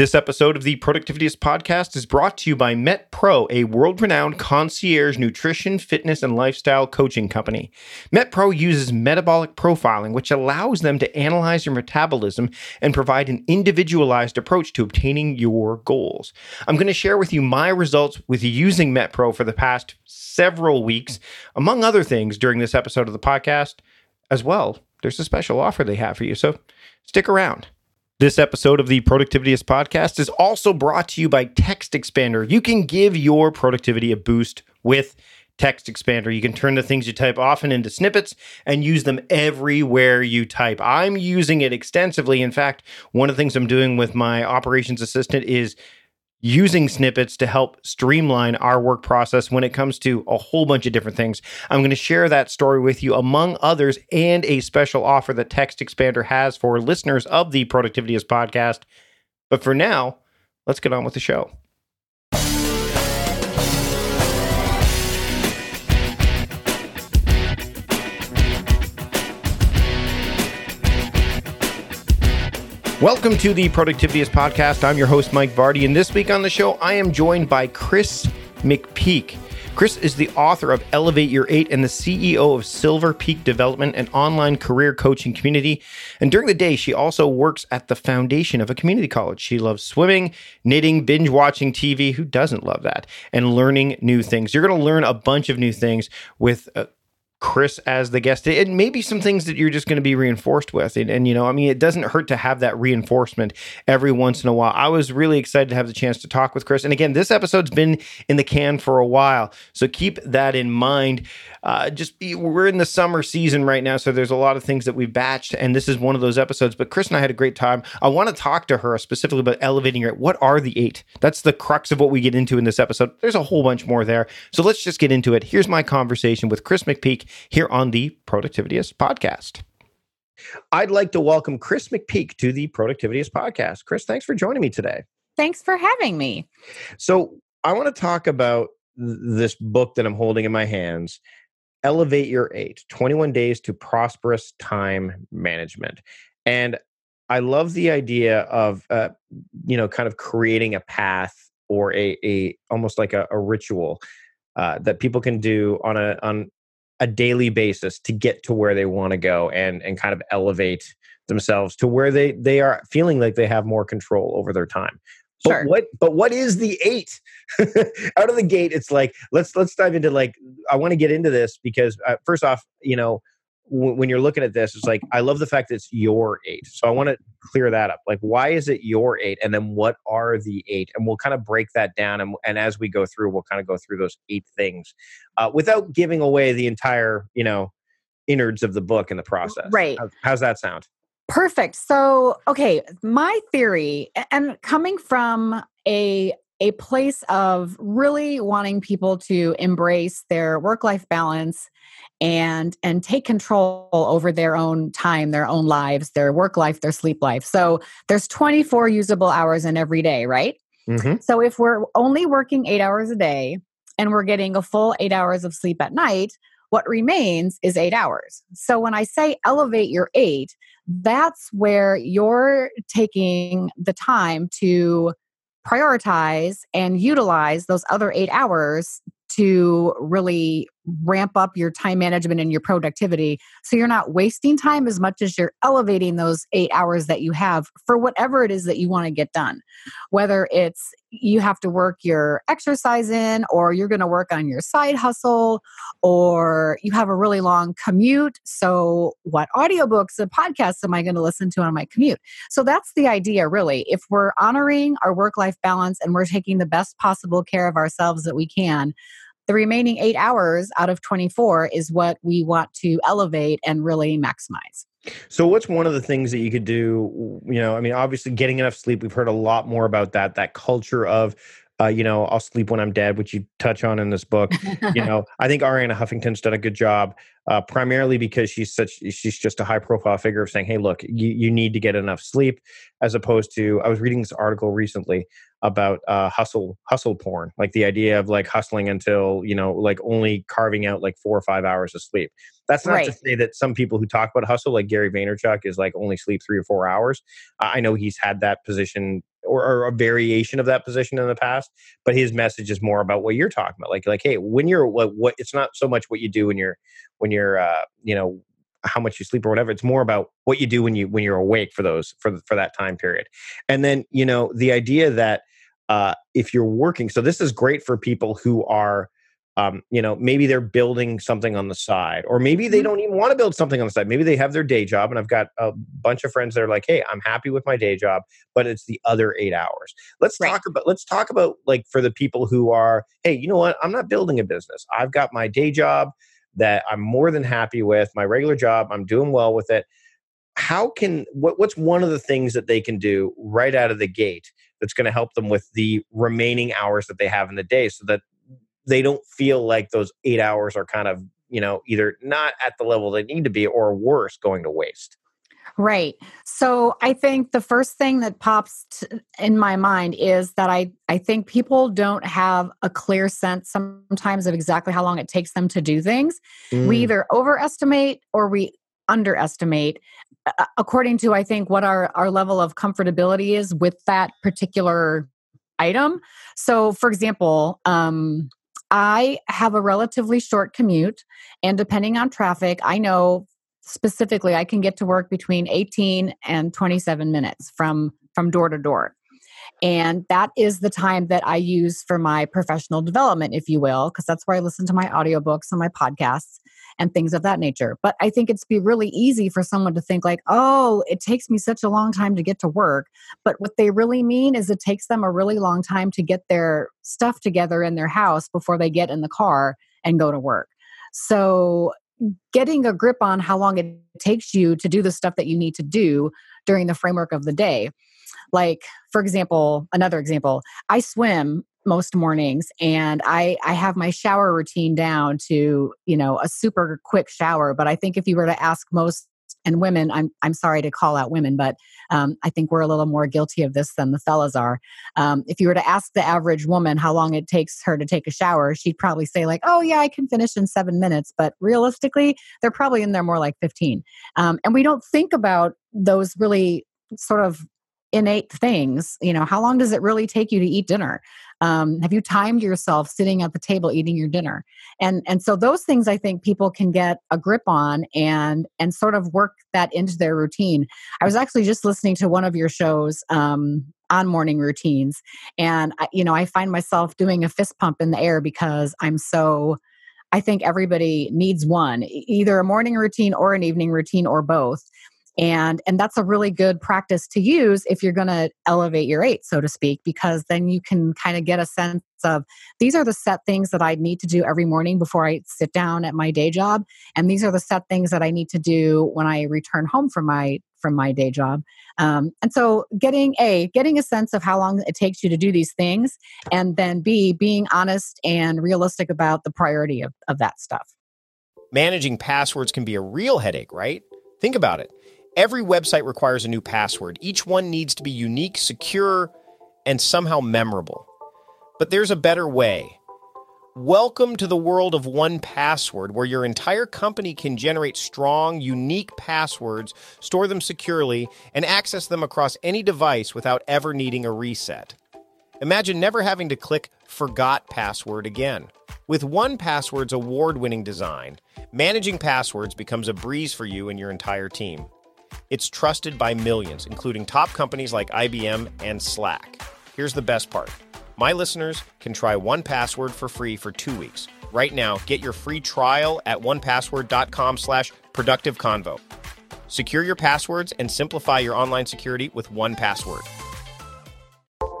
This episode of the Productivityist podcast is brought to you by MetPro, a world renowned concierge nutrition, fitness, and lifestyle coaching company. MetPro uses metabolic profiling, which allows them to analyze your metabolism and provide an individualized approach to obtaining your goals. I'm going to share with you my results with using MetPro for the past several weeks, among other things, during this episode of the podcast. As well, there's a special offer they have for you, so stick around. This episode of the Productivityist podcast is also brought to you by TextExpander. You can give your productivity a boost with TextExpander. You can turn the things you type often into snippets and use them everywhere you type. I'm using it extensively. In fact, one of the things I'm doing with my operations assistant is using snippets to help streamline our work process when it comes to a whole bunch of different things. I'm going to share that story with you, among others, and a special offer that TextExpander has for listeners of the Productivityist podcast. But for now, let's get on with the show. Welcome to the Productivityist Podcast. I'm your host, Mike Vardy, and this week on the show, I am joined by Kris McPeak. Kris is the author of Elevate Your Eight and the CEO of SilverPeak Development, an online career coaching community. And during the day, she also works at the foundation of a community college. She loves swimming, knitting, binge watching TV. Who doesn't love that? And learning new things. You're going to learn a bunch of new things with uh, Kris as the guest, and maybe some things that you're just going to be reinforced with. And, and, you know, I mean, it doesn't hurt to have that reinforcement every once in a while. I was really excited to have the chance to talk with Kris. And again, this episode's been in the can for a while. So keep that in mind. Uh, just we're in the summer season right now. So there's a lot of things that we've batched. And this is one of those episodes. But Kris and I had a great time. I want to talk to her specifically about elevating your what are the eight? That's the crux of what we get into in this episode. There's a whole bunch more there. So let's just get into it. Here's my conversation with Kris McPeak here on the Productivityist podcast. I'd like to welcome Kris McPeak to the Productivityist podcast. Kris, thanks for joining me today. Thanks for having me. So, I want to talk about this book that I'm holding in my hands Elevate Your Eight 21 Days to Prosperous Time Management. And I love the idea of, uh, you know, kind of creating a path or a, a almost like a, a ritual uh, that people can do on a on a daily basis to get to where they want to go and and kind of elevate themselves to where they they are feeling like they have more control over their time. Sure. But what but what is the 8? Out of the gate it's like let's let's dive into like I want to get into this because uh, first off, you know, when you're looking at this, it's like I love the fact that it's your eight. So I want to clear that up. Like, why is it your eight? And then what are the eight? And we'll kind of break that down. And, and as we go through, we'll kind of go through those eight things uh, without giving away the entire, you know, innards of the book in the process. Right. How, how's that sound? Perfect. So, okay, my theory, and coming from a a place of really wanting people to embrace their work life balance and and take control over their own time their own lives their work life their sleep life. So there's 24 usable hours in every day right? Mm-hmm. so if we're only working eight hours a day and we're getting a full eight hours of sleep at night what remains is eight hours. So when i say elevate your eight that's where you're taking the time to prioritize and utilize those other eight hours to really ramp up your time management and your productivity so you're not wasting time as much as you're elevating those eight hours that you have for whatever it is that you want to get done. Whether it's you have to work your exercise in or you're going to work on your side hustle or you have a really long commute so what audiobooks and podcasts am i going to listen to on my commute? So that's the idea really. If we're honoring our work life balance and we're taking the best possible care of ourselves that we can the remaining eight hours out of 24 is what we want to elevate and really maximize. So, what's one of the things that you could do? You know, I mean, obviously, getting enough sleep. We've heard a lot more about that. That culture of uh, you know, I'll sleep when I'm dead, which you touch on in this book. you know, I think Arianna Huffington's done a good job, uh, primarily because she's such she's just a high profile figure of saying, "Hey, look, you, you need to get enough sleep," as opposed to I was reading this article recently about uh, hustle hustle porn, like the idea of like hustling until you know, like only carving out like four or five hours of sleep. That's not right. to say that some people who talk about hustle, like Gary Vaynerchuk, is like only sleep three or four hours. I know he's had that position or, or, a variation of that position in the past but his message is more about what you're talking about like like hey when you're what, what it's not so much what you do when you're when you're uh you know how much you sleep or whatever it's more about what you do when you when you're awake for those for for that time period and then you know the idea that uh if you're working so this is great for people who are um, you know, maybe they're building something on the side, or maybe they mm-hmm. don't even want to build something on the side. Maybe they have their day job, and I've got a bunch of friends that are like, "Hey, I'm happy with my day job, but it's the other eight hours." Let's right. talk about let's talk about like for the people who are, "Hey, you know what? I'm not building a business. I've got my day job that I'm more than happy with, my regular job. I'm doing well with it." How can what, what's one of the things that they can do right out of the gate that's going to help them with the remaining hours that they have in the day so that they don't feel like those eight hours are kind of you know either not at the level they need to be or worse going to waste. Right. So i think the first thing that pops t- in my mind is that i i think people don't have a clear sense sometimes of exactly how long it takes them to do things. Mm. we either overestimate or we underestimate uh, according to i think what our our level of comfortability is with that particular item so for example um I have a relatively short commute, and depending on traffic, I know specifically I can get to work between 18 and 27 minutes from from door to door. And that is the time that I use for my professional development, if you will, because that's where I listen to my audiobooks and my podcasts and things of that nature. But I think it's be really easy for someone to think like, "Oh, it takes me such a long time to get to work." But what they really mean is it takes them a really long time to get their stuff together in their house before they get in the car and go to work. So, getting a grip on how long it takes you to do the stuff that you need to do during the framework of the day. Like, for example, another example, I swim most mornings and i i have my shower routine down to you know a super quick shower but i think if you were to ask most and women i'm i'm sorry to call out women but um, i think we're a little more guilty of this than the fellas are. Um, if you were to ask the average woman how long it takes her to take a shower she'd probably say like oh yeah i can finish in seven minutes but realistically they're probably in there more like 15 um, and we don't think about those really sort of innate things you know how long does it really take you to eat dinner? Um, have you timed yourself sitting at the table eating your dinner? And and so those things i think people can get a grip on and and sort of work that into their routine. I was actually just listening to one of your shows um, on morning routines and I, you know i find myself doing a fist pump in the air because i'm so I think everybody needs one, either a morning routine or an evening routine or both and and that's a really good practice to use if you're going to elevate your eight so to speak because then you can kind of get a sense of these are the set things that i need to do every morning before i sit down at my day job and these are the set things that i need to do when i return home from my from my day job. Um, and so getting a getting a sense of how long it takes you to do these things and then b being honest and realistic about the priority of, of that stuff. Managing passwords can be a real headache right? Think about it Every website requires a new password. Each one needs to be unique, secure, and somehow memorable. But there's a better way. Welcome to the world of 1Password, where your entire company can generate strong, unique passwords, store them securely, and access them across any device without ever needing a reset. Imagine never having to click Forgot Password again. With 1Password's award winning design, managing passwords becomes a breeze for you and your entire team. It's trusted by millions, including top companies like IBM and Slack. Here's the best part my listeners can try 1Password for free for two weeks. Right now, get your free trial at onepassword.com slash productive convo. Secure your passwords and simplify your online security with 1Password.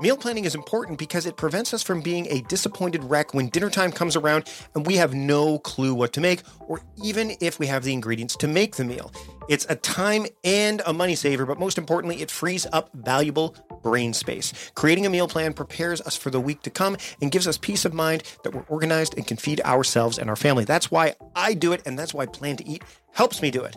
Meal planning is important because it prevents us from being a disappointed wreck when dinner time comes around and we have no clue what to make, or even if we have the ingredients to make the meal. It's a time and a money saver, but most importantly, it frees up valuable brain space. Creating a meal plan prepares us for the week to come and gives us peace of mind that we're organized and can feed ourselves and our family. That's why I do it, and that's why Plan to Eat helps me do it.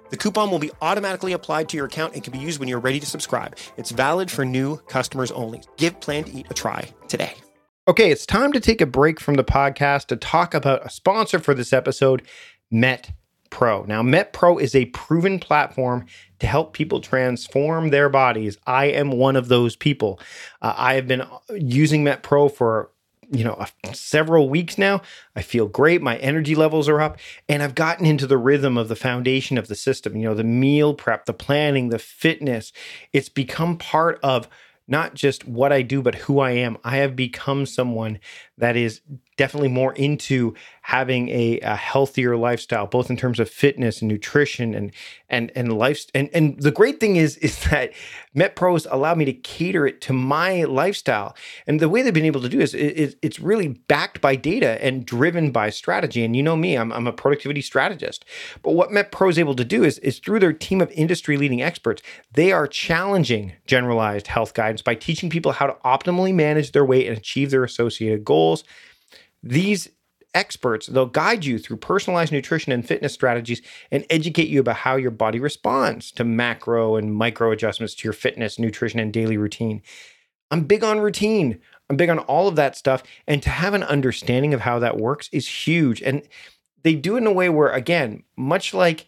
The coupon will be automatically applied to your account and can be used when you're ready to subscribe. It's valid for new customers only. Give Plan to Eat a try today. Okay, it's time to take a break from the podcast to talk about a sponsor for this episode, Met Pro. Now, MetPro is a proven platform to help people transform their bodies. I am one of those people. Uh, I have been using MetPro for you know, several weeks now. I feel great. My energy levels are up, and I've gotten into the rhythm of the foundation of the system. You know, the meal prep, the planning, the fitness. It's become part of not just what I do, but who I am. I have become someone that is definitely more into having a, a, healthier lifestyle, both in terms of fitness and nutrition and and and life. And and the great thing is is that MetPros allow me to cater it to my lifestyle. And the way they've been able to do this is it's really backed by data and driven by strategy. And you know me, I'm, I'm a productivity strategist. But what MetPro is able to do is is through their team of industry leading experts, they are challenging generalized health guidance by teaching people how to optimally manage their weight and achieve their associated goals. These experts, they'll guide you through personalized nutrition and fitness strategies and educate you about how your body responds to macro and micro adjustments to your fitness, nutrition, and daily routine. I'm big on routine. I'm big on all of that stuff. And to have an understanding of how that works is huge. And they do it in a way where, again, much like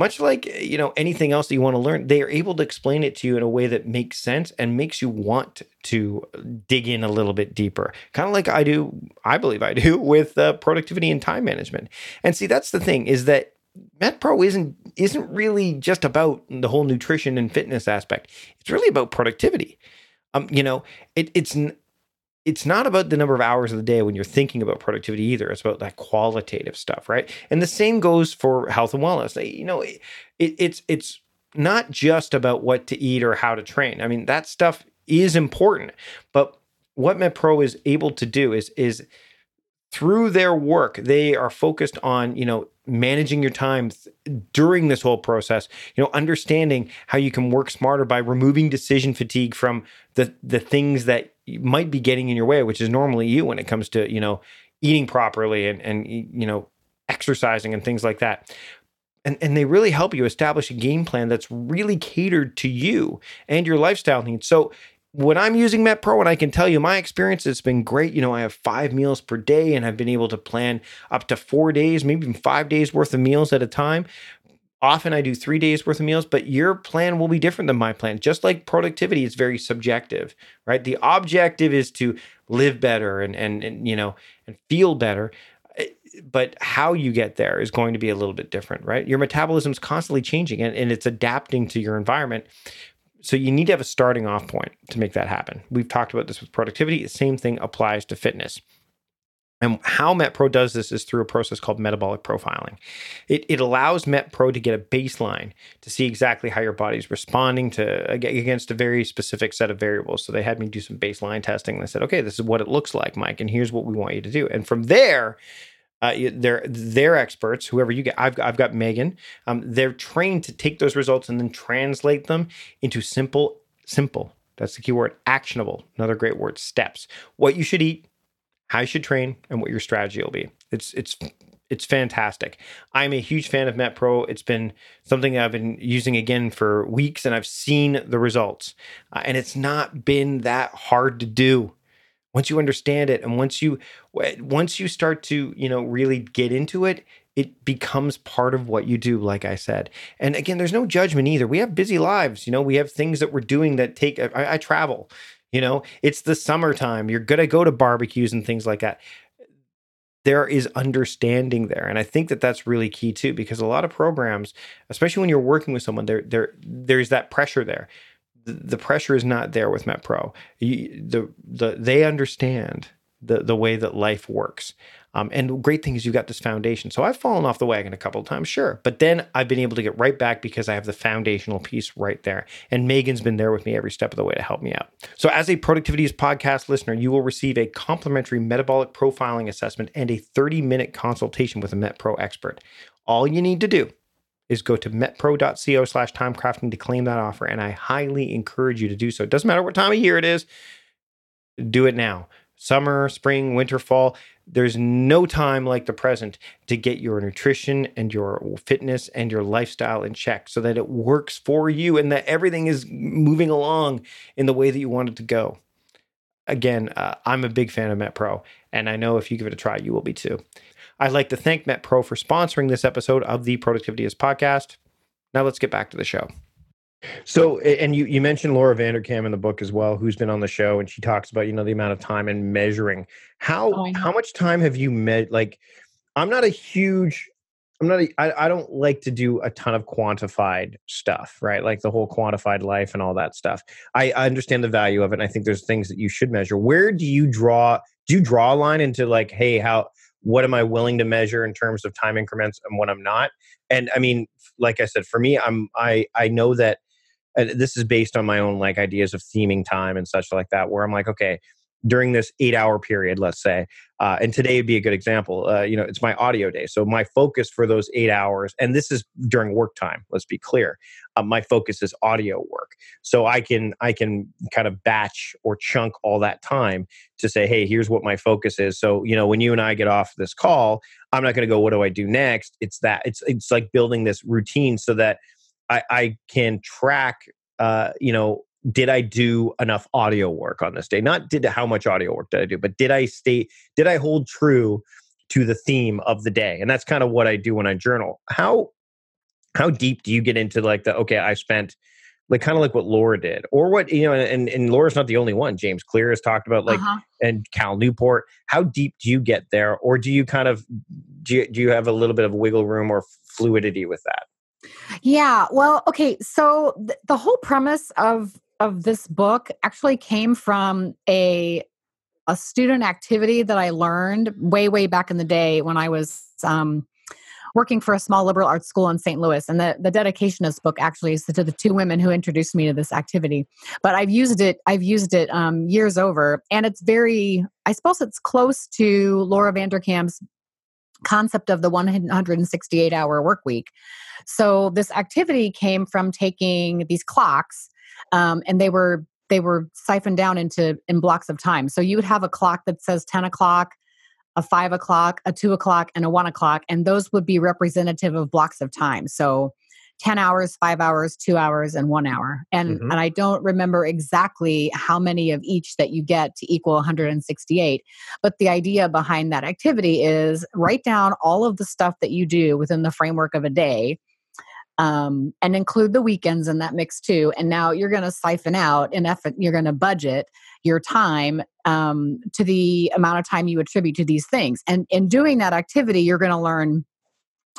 much like you know anything else that you want to learn they are able to explain it to you in a way that makes sense and makes you want to dig in a little bit deeper kind of like i do i believe i do with uh, productivity and time management and see that's the thing is that MetPro isn't isn't really just about the whole nutrition and fitness aspect. It's really about productivity. Um, you know, it, it's it's not about the number of hours of the day when you're thinking about productivity either. It's about that qualitative stuff, right? And the same goes for health and wellness. You know, it, it's it's not just about what to eat or how to train. I mean, that stuff is important, but what MetPro is able to do is is through their work, they are focused on you know managing your time th- during this whole process. You know, understanding how you can work smarter by removing decision fatigue from the the things that might be getting in your way, which is normally you when it comes to, you know, eating properly and, and you know, exercising and things like that. And, and they really help you establish a game plan that's really catered to you and your lifestyle needs. So when I'm using MetPro, and I can tell you my experience, it's been great. You know, I have five meals per day, and I've been able to plan up to four days, maybe even five days worth of meals at a time. Often I do three days worth of meals, but your plan will be different than my plan. Just like productivity is very subjective, right? The objective is to live better and, and, and you know, and feel better eh, but how you get there is going to be a little bit different, right? Your metabolism is constantly changing and, and, it's adapting to your environment. So you need to have a starting off point to make that happen. We've talked about this with productivity. The same thing applies to fitness. And how MetPro does this is through a process called metabolic profiling. It, it allows MetPro to get a baseline to see exactly how your body's responding to against a very specific set of variables. So they had me do some baseline testing. They said, okay, this is what it looks like, Mike, and here's what we want you to do. And from there, uh, they're they're experts. Whoever you get, I've I've got Megan. Um, they're trained to take those results and then translate them into simple simple. That's the key word. Actionable. Another great word. Steps. What you should eat how you should train, and what your strategy will be. It's it's it's fantastic. I'm a huge fan of MetPro. It's been something I've been using again for weeks, and I've seen the results. Uh, and it's not been that hard to do once you understand it, and once you once you start to you know really get into it. It becomes part of what you do, like I said. And again, there's no judgment either. We have busy lives, you know. We have things that we're doing that take. I, I travel, You know, it's the summertime. You're going to go to barbecues and things like that. There is understanding there. And I think that that's really key too, because a lot of programs, especially when you're working with someone, there, there, there's that pressure there. The, the pressure is not there with MetPro. You, the, the, they understand the, the way that life works. Um, and the great thing is you've got this foundation. So I've fallen off the wagon a couple of times, sure. But then I've been able to get right back because I have the foundational piece right there. And Megan's been there with me every step of the way to help me out. So as a Productivityist podcast listener, you will receive a complimentary metabolic profiling assessment and a 30 minute consultation with a MetPro expert. All you need to do is go to metpro.co slash timecrafting to claim that offer. And I highly encourage you to do so. It doesn't matter what time of year it is, do it now summer, spring, winter, fall. There's no time like the present to get your nutrition and your fitness and your lifestyle in check so that it works for you and that everything is moving along in the way that you want it to go. Again, uh, I'm a big fan of MetPro, and I know if you give it a try, you will be too. I'd like to thank MetPro for sponsoring this episode of the Productivityist podcast. Now let's get back to the show. So, and you you mentioned Laura Vanderkam in the book as well, who's been on the show, and she talks about you know the amount of time and measuring. How oh, how much time have you met? Like, I'm not a huge, I'm not, a, I, I don't like to do a ton of quantified stuff, right? Like the whole quantified life and all that stuff. I, I understand the value of it, and I think there's things that you should measure. Where do you draw? Do you draw a line into like, hey, how? What am I willing to measure in terms of time increments and what I'm not? And I mean, like I said, for me, I'm I I know that this is based on my own like ideas of theming time and such like that where i'm like okay during this eight hour period let's say uh, and today would be a good example uh, you know it's my audio day so my focus for those eight hours and this is during work time let's be clear uh, my focus is audio work so i can i can kind of batch or chunk all that time to say hey here's what my focus is so you know when you and i get off this call i'm not going to go what do i do next it's that it's it's like building this routine so that I, I can track, uh, you know, did I do enough audio work on this day? Not did how much audio work did I do, but did I stay, did I hold true to the theme of the day? And that's kind of what I do when I journal. How, how deep do you get into like the, okay, I spent like kind of like what Laura did, or what you know, and and Laura's not the only one. James Clear has talked about like, uh-huh. and Cal Newport. How deep do you get there, or do you kind of do you, do you have a little bit of wiggle room or fluidity with that? Yeah. Well, okay. So th- the whole premise of of this book actually came from a a student activity that I learned way way back in the day when I was um, working for a small liberal arts school in St. Louis. And the, the dedication of this book actually is to the two women who introduced me to this activity. But I've used it, I've used it um, years over. And it's very, I suppose it's close to Laura Vanderkam's concept of the 168 hour work week. So this activity came from taking these clocks, um, and they were they were siphoned down into in blocks of time. So you would have a clock that says 10 o'clock, a five o'clock, a two o'clock, and a one o'clock, and those would be representative of blocks of time. So 10 hours, five hours, two hours, and one hour. And, mm-hmm. and I don't remember exactly how many of each that you get to equal 168. But the idea behind that activity is write down all of the stuff that you do within the framework of a day. Um, and include the weekends in that mix too. And now you're going to siphon out in effort, you're going to budget your time um, to the amount of time you attribute to these things. And in doing that activity, you're going to learn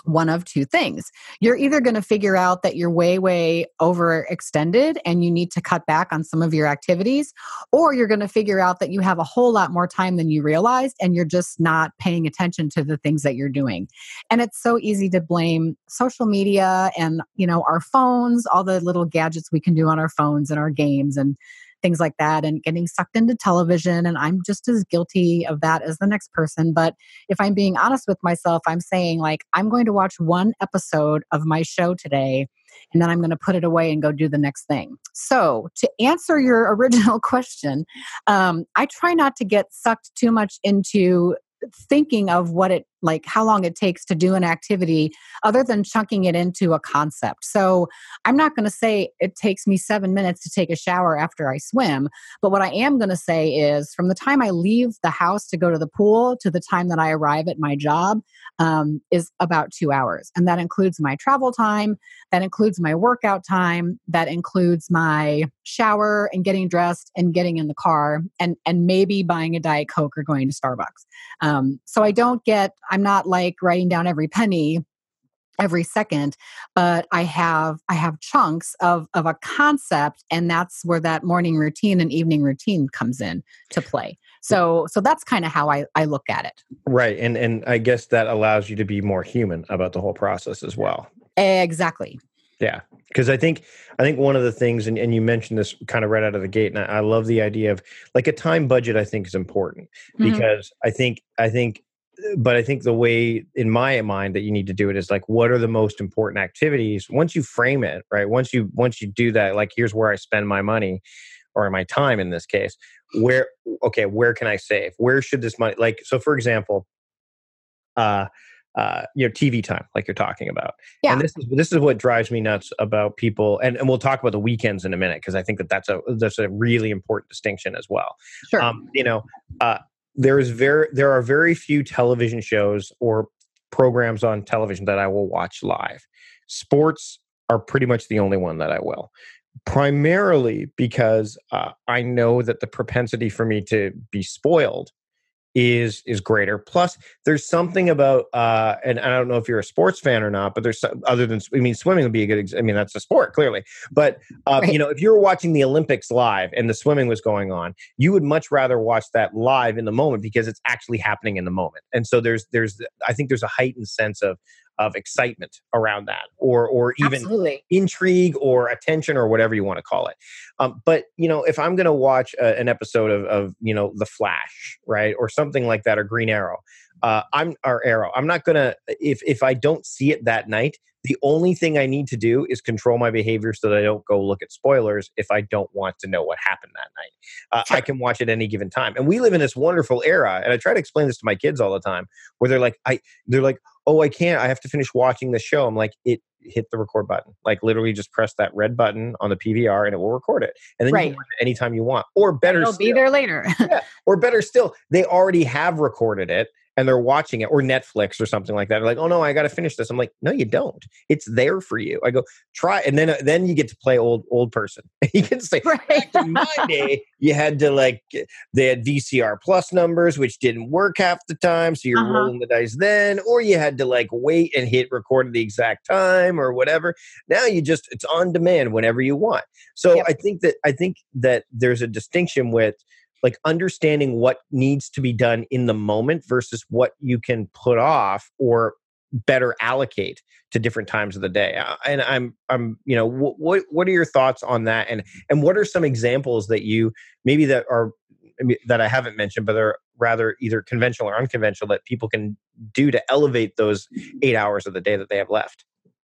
one of two things. You're either going to figure out that you're way, way overextended and you need to cut back on some of your activities, or you're going to figure out that you have a whole lot more time than you realized and you're just not paying attention to the things that you're doing. And it's so easy to blame social media and, you know, our phones, all the little gadgets we can do on our phones and our games and things like that and getting sucked into television. And I'm just as guilty of that as the next person. But if I'm being honest with myself, I'm saying, like, I'm going to watch one episode of my show today and then I'm going to put it away and go do the next thing. So, to answer your original question, um, I try not to get sucked too much into thinking of what it like how long it takes to do an activity other than chunking it into a concept. So I'm not going to say it takes me seven minutes to take a shower after I swim. But what I am going to say is from the time I leave the house to go to the pool to the time that I arrive at my job um, is about two hours. And that includes my travel time, that includes my workout time, that includes my shower and getting dressed and getting in the car and, and maybe buying a Diet Coke or going to Starbucks. Um, so I don't get, I'm not like writing down every penny every second but i have i have chunks of of a concept and that's where that morning routine and evening routine comes in to play. So so that's kind of how i i look at it. Right and and i guess that allows you to be more human about the whole process as well. Exactly. Yeah because i think i think one of the things and, and you mentioned this kind of right out of the gate and I, I love the idea of like a time budget i think is important Mhm. because i think i think but i think the way in my mind that you need to do it is like what are the most important activities? Once you frame it right once you once you do that like here's where i spend my money or my time in this case where okay where can i save? Where should this money like so for example uh uh you know tv time like you're talking about Yeah. and this is this is what drives me nuts about people and, and we'll talk about the weekends in a minute because i think that that's a that's a really important distinction as well. Sure. Um, you know, uh, there is very there are very few television shows or programs on television that I will watch live. Sports are pretty much the only one that I will, primarily because uh, I know that the propensity for me to be spoiled is is greater. Plus, there's something about uh, and I don't know if you're a sports fan or not, but there's some, other than I mean, swimming would be a good. Ex- I mean, that's a sport clearly, but uh, Right. you know, if you were watching the Olympics live and the swimming was going on, you would much rather watch that live in the moment because it's actually happening in the moment. And so there's there's I think there's a heightened sense of of excitement around that, or or even absolutely intrigue or attention or whatever you want to call it. Um, but you know, if I'm going to watch a, an episode of, of you know The Flash, right, or something like that, or Green Arrow, uh, I'm our Arrow, I'm not gonna if if I don't see it that night. The only thing I need to do is control my behavior so that I don't go look at spoilers if I don't want to know what happened that night. Uh, I can watch at any given time, and we live in this wonderful era. And I try to explain this to my kids all the time, where they're like, "I," they're like, oh, I can't. I have to finish watching the show. I'm like, it hit the record button. Like literally just press that red button on the PVR and it will record it. And then you can watch it anytime you want. Or better it'll still, be there later or better still, they already have recorded it and they're watching it or Netflix or something like that. They're like, oh no, I got to finish this. I'm like, no, you don't. It's there for you. I go try, and then then you get to play old old person. you can say, right back in my day, you had to like they had VCR plus numbers, which didn't work half the time, so you're Uh-huh. rolling the dice then, or you had to like wait and hit record at the exact time or whatever. Now you just it's on demand whenever you want. So Yep. I think that I think that there's a distinction with like understanding what needs to be done in the moment versus what you can put off or better allocate to different times of the day Uh, and i'm i'm you know wh- what what are your thoughts on that? And and what are some examples that you maybe that are that i haven't mentioned but are rather either conventional or unconventional that people can do to elevate those eight hours of the day that they have left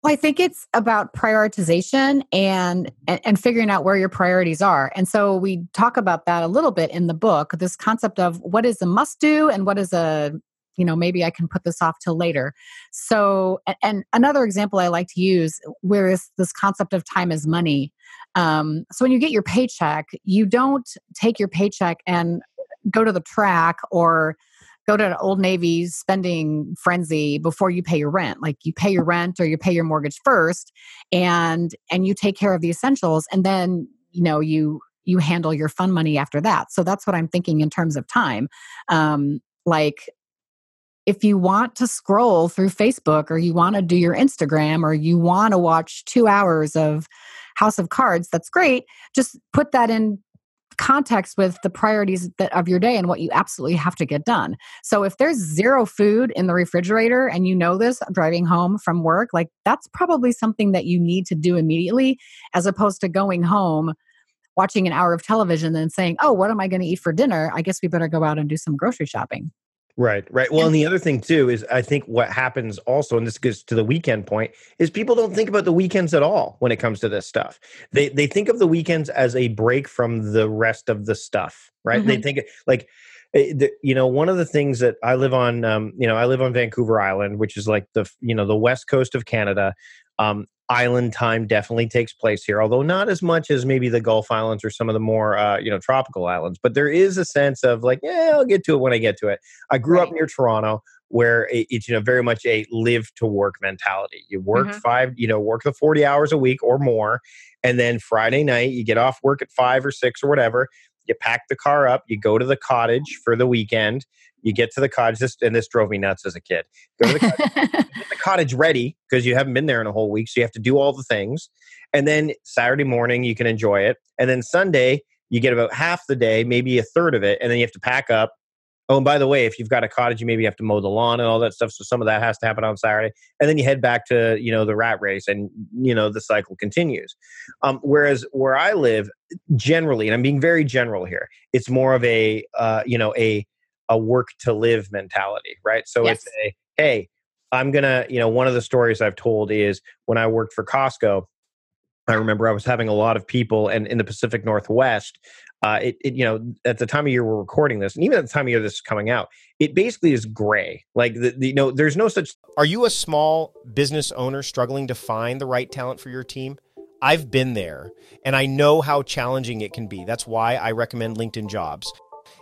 Well, I think it's about prioritization and, and and figuring out where your priorities are. And so we talk about that a little bit in the book, this concept of what is a must do and what is a you know maybe I can put this off till later. So and, another example I like to use where is this concept of time is money. Um, so when you get your paycheck, you don't take your paycheck and go to the track or go to an old navy spending frenzy before you pay your rent. Like you pay your rent or you pay your mortgage first and and you take care of the essentials and then you know you you handle your fun money after that. So that's what i'm thinking in terms of time. Um like if you want to scroll through facebook or you want to do your instagram or you want to watch two hours of house of cards that's great. Just put that in context with the priorities that, of your day and what you absolutely have to get done. So if there's zero food in the refrigerator and you know this driving home from work, like that's probably something that you need to do immediately as opposed to going home watching an hour of television and saying, "Oh, what am I going to eat for dinner? I guess we better go out and do some grocery shopping." Right, right. Well, and the other thing too is I think what happens also, and this goes to the weekend point, is people don't think about the weekends at all when it comes to this stuff. They they think of the weekends as a break from the rest of the stuff, right? They think like you know, one of the things that I live on, um, you know, I live on Vancouver Island, which is like the, you know, the west coast of Canada. Um, island time definitely takes place here, although not as much as maybe the Gulf Islands or some of the more, uh, you know, tropical islands. But there is a sense of like, yeah, I'll get to it when I get to it. I grew right. up near Toronto where it's you know very much a live to work mentality you work mm-hmm. five you know work the 40 hours a week or more and then friday night you get off work at five or six or whatever you pack the car up you go to the cottage for the weekend you get to the cottage this, and this drove me nuts as a kid go to the cottage, get the cottage ready because you haven't been there in a whole week so you have to do all the things and then saturday morning you can enjoy it and then sunday you get about half the day maybe a third of it and then you have to pack up Oh, and by the way, if you've got a cottage, you maybe have to mow the lawn and all that stuff. So some of that has to happen on Saturday, and then you head back to you know the rat race, and you know the cycle continues. Um, whereas where I live, generally, and I'm being very general here, it's more of a uh, you know a a work to live mentality, right? So yes. it's a hey, I'm gonna you know one of the stories I've told is when I worked for Costco. I remember I was having a lot of people, and in the Pacific Northwest, uh, it, it, you know at the time of year we're recording this and even at the time of year this is coming out it basically is gray like the, the, you know there's no such are you a small business owner struggling to find the right talent for your team i've been there and i know how challenging it can be that's why i recommend linkedin jobs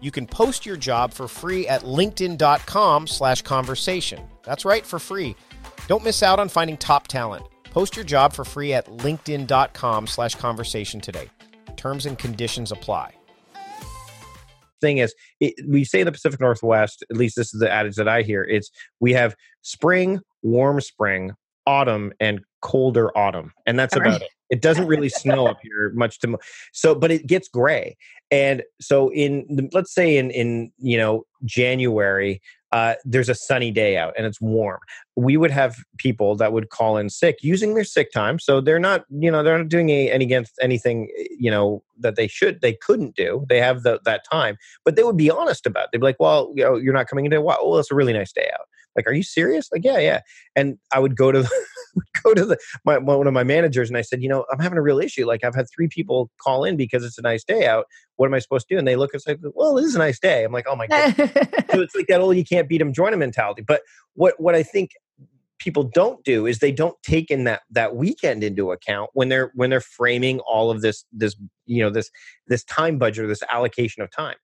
you can post your job for free at linkedin.com slash conversation. That's right, for free. Don't miss out on finding top talent. Post your job for free at linkedin.com slash conversation today. Terms and conditions apply. Thing is, it, we say in the Pacific Northwest, at least this is the adage that I hear, it's we have spring, warm spring, autumn, and colder autumn. And that's about it. It doesn't really snow up here much to so, but it gets gray. And so in let's say in in you know January, uh, there's a sunny day out and it's warm. We would have people that would call in sick using their sick time. So they're not, you know, they're not doing any against anything, you know, that they should, they couldn't do. They have the, that time, but they would be honest about it. They'd be like, well, you know, you're not coming in today. Well, it's a really nice day out. Like, are you serious? Like, yeah, yeah. And I would go to go to the my, one of my managers and I said, you know, I'm having a real issue. Like, I've had three people call in because it's a nice day out. What am I supposed to do? And they look and say, well, it is a nice day. I'm like, oh my god. so it's like that old you can't beat them, join them mentality. But what what I think people don't do is they don't take in that that weekend into account when they're when they're framing all of this this you know this this time budget or this allocation of time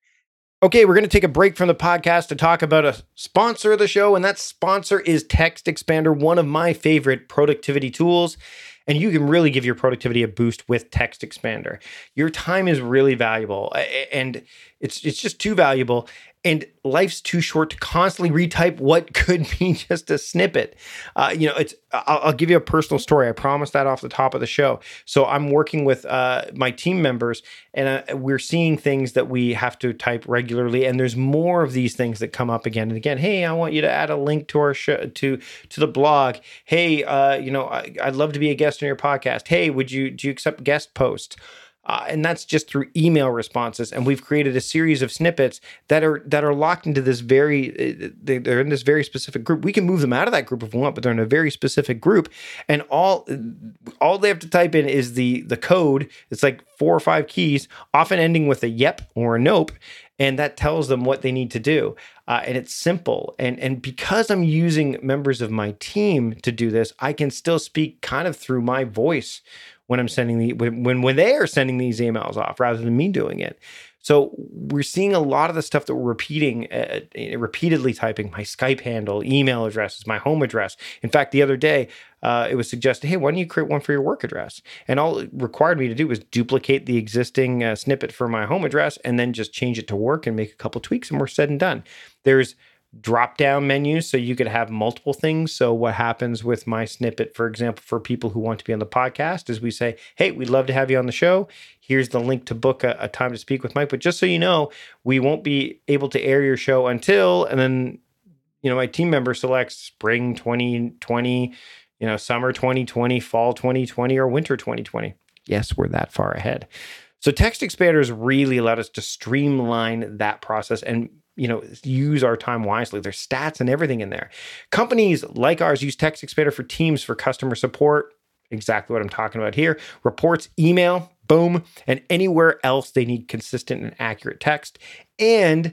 Okay, we're going to take a break from the podcast to talk about a sponsor of the show, and that sponsor is TextExpander, one of my favorite productivity tools. And you can really give your productivity a boost with TextExpander. Your time is really valuable, and it's it's just too valuable and life's too short to constantly retype what could be just a snippet. Uh, you know, it's. I'll, I'll, give you a personal story. I promised that off the top of the show. So I'm working with uh, my team members, and uh, we're seeing things that we have to type regularly. And there's more of these things that come up again and again. Hey, I want you to add a link to our show to to the blog. Hey, uh, you know, I, I'd love to be a guest on your podcast. Hey, would you do you accept guest posts? Uh, and that's just through email responses. And we've created a series of snippets that are that are locked into this very uh, they're in this very specific group. We can move them out of that group if we want but they're in a very specific group. And all all they have to type in is the the code. It's like four or five keys often ending with a yep or a nope. And that tells them what they need to do. Uh, and it's simple. And and because i'm using members of my team to do this i can still speak kind of through my voice when I'm sending the when when they are sending these emails off rather than me doing it. So we're seeing a lot of the stuff that we're repeating, uh, uh, repeatedly typing my Skype handle, email addresses, my home address. In fact, the other day, uh, it was suggested, hey, why don't you create one for your work address? And all it required me to do was duplicate the existing uh, snippet for my home address and then just change it to work and make a couple tweaks, and we're said and done. There's drop down menus so you could have multiple things. So, what happens with my snippet, for example, for people who want to be on the podcast, is we say, Hey, we'd love to have you on the show. Here's the link to book a, a time to speak with Mike. But just so you know, we won't be able to air your show until, and then you know, my team member selects spring 2020, you know, summer 2020, fall 2020, or winter 2020. Yes, we're that far ahead. So text expanders really allowed us to streamline that process and you know use our time wisely. There's stats and everything in there. Companies like ours use text expander for teams for customer support. Exactly what i'm talking about here. Reports email boom and anywhere else they need consistent and accurate text. And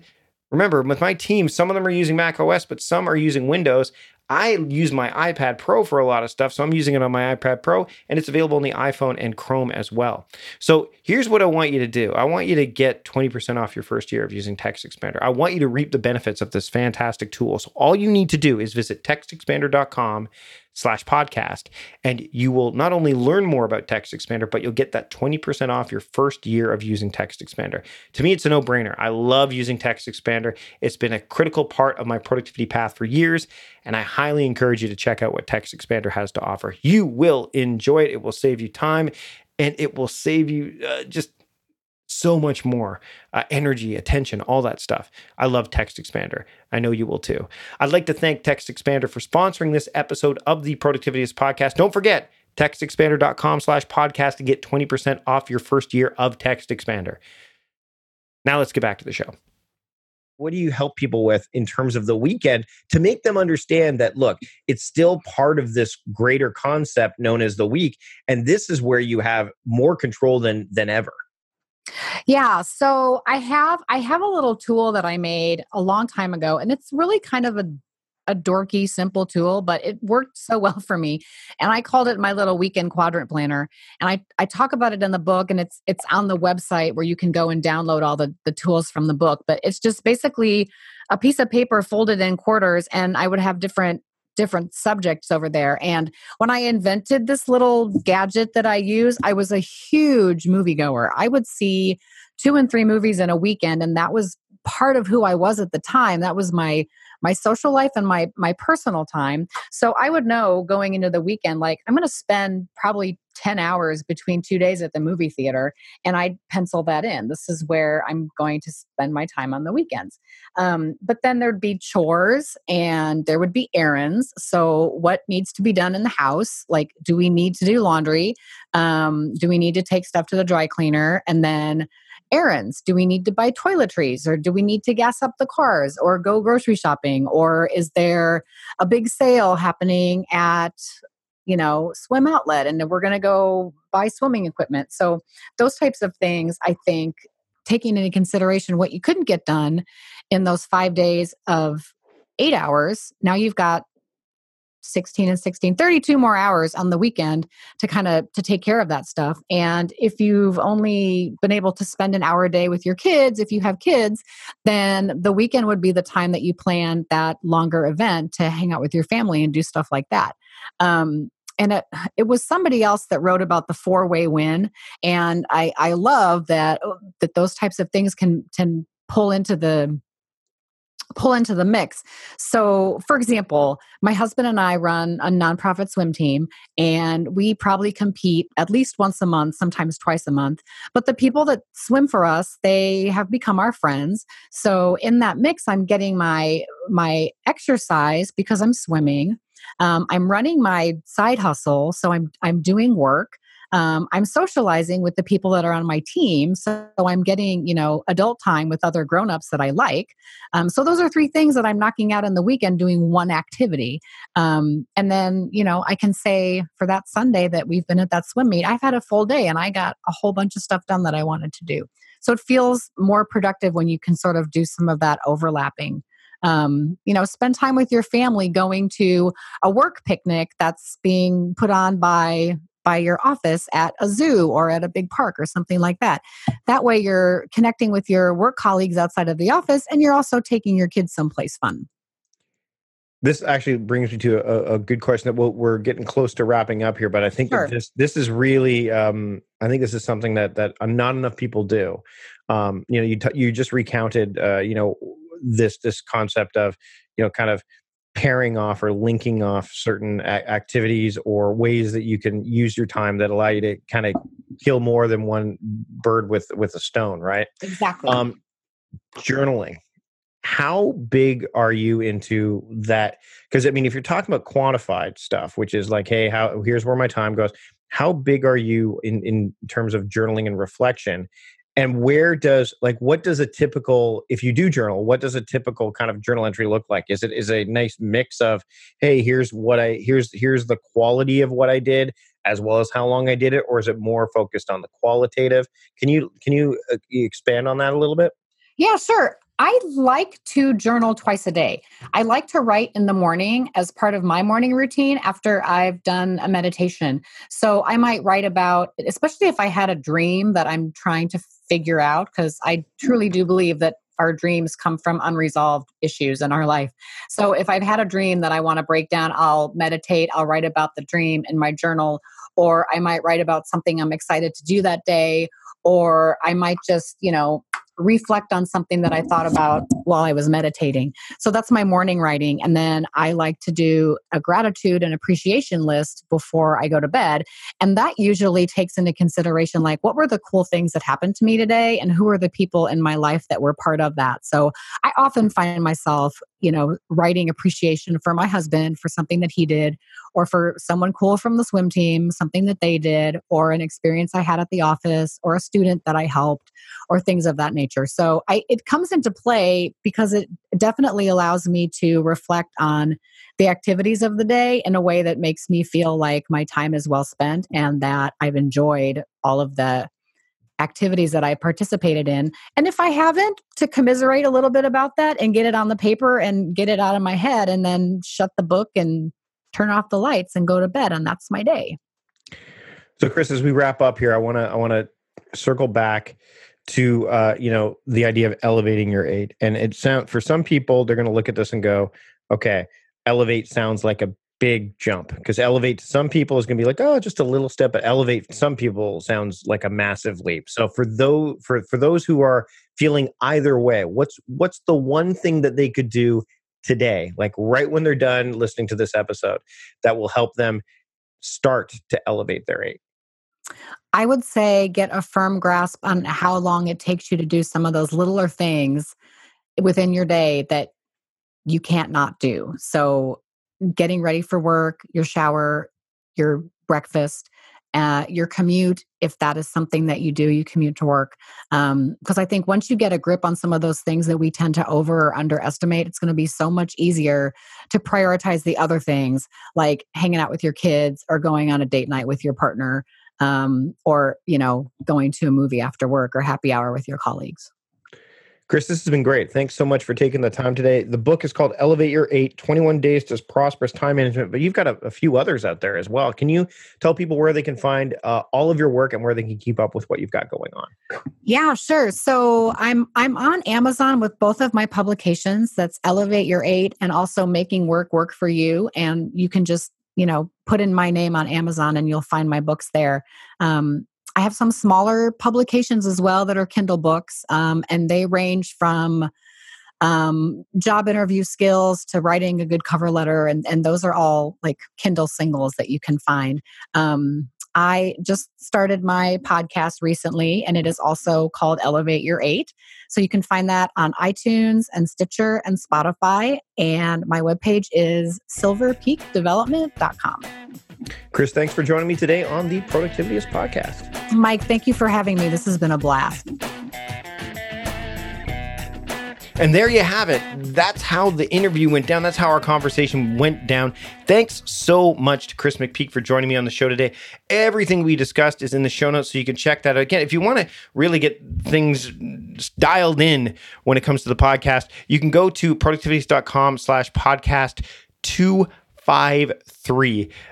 remember with my team some of them are using mac os but some are using windows I use my iPad Pro for a lot of stuff, so I'm using it on my iPad Pro, and it's available on the iPhone and Chrome as well. So here's what I want you to do I want you to get 20% off your first year of using TextExpander. I want you to reap the benefits of this fantastic tool. So all you need to do is visit textexpander.com slash podcast. And you will not only learn more about TextExpander, but you'll get that 20% off your first year of using TextExpander. To me, it's a no brainer. I love using TextExpander. It's been a critical part of my productivity path for years. And I highly encourage you to check out what TextExpander has to offer. You will enjoy it. It will save you time and it will save you uh, just so much more uh, energy, attention, all that stuff. I love TextExpander. I know you will too. I'd like to thank TextExpander for sponsoring this episode of the Productivityist podcast. Don't forget, textexpander.com slash podcast to get 20% off your first year of TextExpander. Now let's get back to the show. What do you help people with in terms of the weekend to make them understand that, look, it's still part of this greater concept known as the week. And this is where you have more control than, than ever. Yeah, so I have I have a little tool that I made a long time ago and it's really kind of a a dorky simple tool but it worked so well for me and I called it my little weekend quadrant planner and I I talk about it in the book and it's it's on the website where you can go and download all the the tools from the book but it's just basically a piece of paper folded in quarters and I would have different different subjects over there. And when I invented this little gadget that I use, I was a huge moviegoer. I would see two and three movies in a weekend, and that was part of who I was at the time. That was my my social life and my my personal time. So I would know going into the weekend like I'm going to spend probably 10 hours between two days at the movie theater and i'd pencil that in. This is where i'm going to spend my time on the weekends. Um, but then there'd be chores and there would be errands. So what needs to be done in the house? Like do we need to do laundry? Um, do we need to take stuff to the dry cleaner? And then errands? Do we need to buy toiletries? Or do we need to gas up the cars? Or go grocery shopping? Or is there a big sale happening at, you know, swim outlet and we're going to go buy swimming equipment? So, those types of things, I think, taking into consideration what you couldn't get done in those five days of eight hours, now you've got 16 and 16 32 more hours on the weekend to kind of to take care of that stuff. And if you've only been able to spend an hour a day with your kids if you have kids then the weekend would be the time that you plan that longer event to hang out with your family and do stuff like that. Um, and it, it was somebody else that wrote about the four way win and i i love that that those types of things can can pull into the pull into the mix. So, for example, my husband and I run a nonprofit swim team, and we probably compete at least once a month, sometimes twice a month. But the people that swim for us, they have become our friends. So, in that mix, I'm getting my my exercise because I'm swimming. Um, I'm running my side hustle, so I'm I'm doing work um, i'm socializing with the people that are on my team so i'm getting you know adult time with other grown-ups that i like. Um, so those are three things that i'm knocking out in the weekend doing one activity. Um, and then you know i can say for that sunday that we've been at that swim meet i've had a full day and i got a whole bunch of stuff done that i wanted to do. So it feels more productive when you can sort of do some of that overlapping. Um, you know, spend time with your family going to a work picnic that's being put on by by your office at a zoo or at a big park or something like that. That way you're connecting with your work colleagues outside of the office and you're also taking your kids someplace fun. This actually brings me to a, a good question that we we are getting close to wrapping up here, but I think sure. this this is really um, I think this is something that that not enough people do. Um, you know, you t- you just recounted uh, you know this this concept of you know kind of pairing off or linking off certain a- activities or ways that you can use your time that allow you to kind of kill more than one bird with with a stone right exactly um journaling how big are you into that? Because I mean, if you're talking about quantified stuff, which is like, hey, how here's where my time goes. How big are you in in terms of journaling and reflection? And where does like what does a typical if you do journal what does a typical kind of journal entry look like is it is a nice mix of hey here's what i here's here's the quality of what i did as well as how long i did it or is it more focused on the qualitative can you can you uh, expand on that a little bit yeah sure I like to journal twice a day. I like to write in the morning as part of my morning routine after I've done a meditation. So I might write about, especially if I had a dream that I'm trying to figure out, because I truly do believe that our dreams come from unresolved issues in our life. So if I've had a dream that I want to break down, I'll meditate, I'll write about the dream in my journal, or I might write about something I'm excited to do that day, or I might just, you know, reflect on something that I thought about while I was meditating. So that's my morning writing. And then I like to do a gratitude and appreciation list before I go to bed. And that usually takes into consideration like what were the cool things that happened to me today and who are the people in my life that were part of that. So I often find myself, you know, writing appreciation for my husband for something that he did or for someone cool from the swim team, something that they did, or an experience I had at the office, or a student that I helped, or things of that nature. So I, it comes into play because it definitely allows me to reflect on the activities of the day in a way that makes me feel like my time is well spent and that I've enjoyed all of the activities that I participated in. And if I haven't, to commiserate a little bit about that and get it on the paper and get it out of my head and then shut the book and turn off the lights and go to bed and that's my day so Kris as we wrap up here i want to i want to circle back to uh, you know the idea of elevating your eight and it sounds for some people they're going to look at this and go okay elevate sounds like a big jump because elevate to some people is going to be like oh just a little step but elevate some people sounds like a massive leap so for those for for those who are feeling either way what's what's the one thing that they could do today, like right when they're done listening to this episode, that will help them start to elevate their eight? I would say get a firm grasp on how long it takes you to do some of those littler things within your day that you can't not do. So, getting ready for work, your shower, your breakfast, uh, your commute, if that is something that you do, you commute to work. Because um, I think once you get a grip on some of those things that we tend to over or underestimate, it's going to be so much easier to prioritize the other things like hanging out with your kids or going on a date night with your partner um, or, you know, going to a movie after work or happy hour with your colleagues. Kris, this has been great. Thanks so much for taking the time today. The book is called Elevate Your Eight 21 Days to Prosperous Time Management, but you've got a, a few others out there as well. Can you tell people where they can find uh, all of your work and where they can keep up with what you've got going on? Yeah, sure. So I'm I'm on Amazon with both of my publications. That's Elevate Your Eight and also Making Work Work for You. And you can just you know put in my name on Amazon and you'll find my books there. Um, I have some smaller publications as well that are Kindle books, um, and they range from um, job interview skills to writing a good cover letter, and, and those are all like Kindle singles that you can find. Um, I just started my podcast recently, and it is also called Elevate Your Eight. So you can find that on iTunes and Stitcher and Spotify. And my webpage is silverpeakdevelopment.com. Kris, thanks for joining me today on the Productivityist podcast. Mike, thank you for having me. This has been a blast. And there you have it. That's how the interview went down. That's how our conversation went down. Thanks so much to Kris McPeak for joining me on the show today. Everything we discussed is in the show notes, so you can check that out. Again, if you want to really get things dialed in when it comes to the podcast, you can go to productivityist.com slash podcast two five three.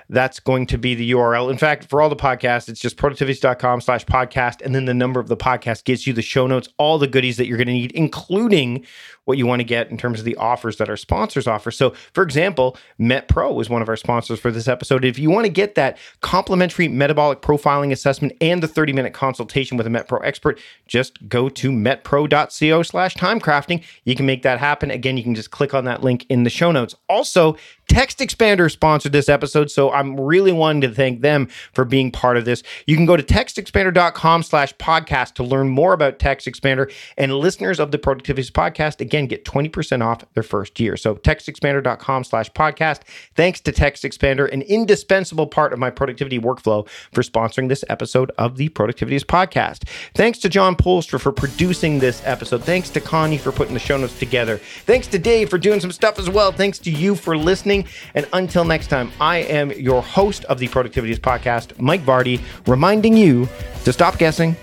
That's going to be the URL. In fact, for all the podcasts, it's just productivityist.com slash podcast. And then the number of the podcast gives you the show notes, all the goodies that you're going to need, including what you want to get in terms of the offers that our sponsors offer. So, for example, MetPro was one of our sponsors for this episode. If you want to get that complimentary metabolic profiling assessment and the 30 minute consultation with a MetPro expert, just go to metpro.co slash timecrafting. You can make that happen. Again, you can just click on that link in the show notes. Also, TextExpander sponsored this episode, so I'm really wanting to thank them for being part of this. You can go to textexpander.com slash podcast to learn more about TextExpander, and listeners of the Productivityist podcast, again, get 20% off their first year. So textexpander.com slash podcast. Thanks to TextExpander, an indispensable part of my productivity workflow for sponsoring this episode of the Productivityist podcast. Thanks to John Polstra for producing this episode. Thanks to Connie for putting the show notes together. Thanks to Dave for doing some stuff as well. Thanks to you for listening. And until next time, I am your host of the Productivityist podcast, Mike Vardy, reminding you to stop guessing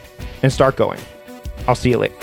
and start going. I'll see you later.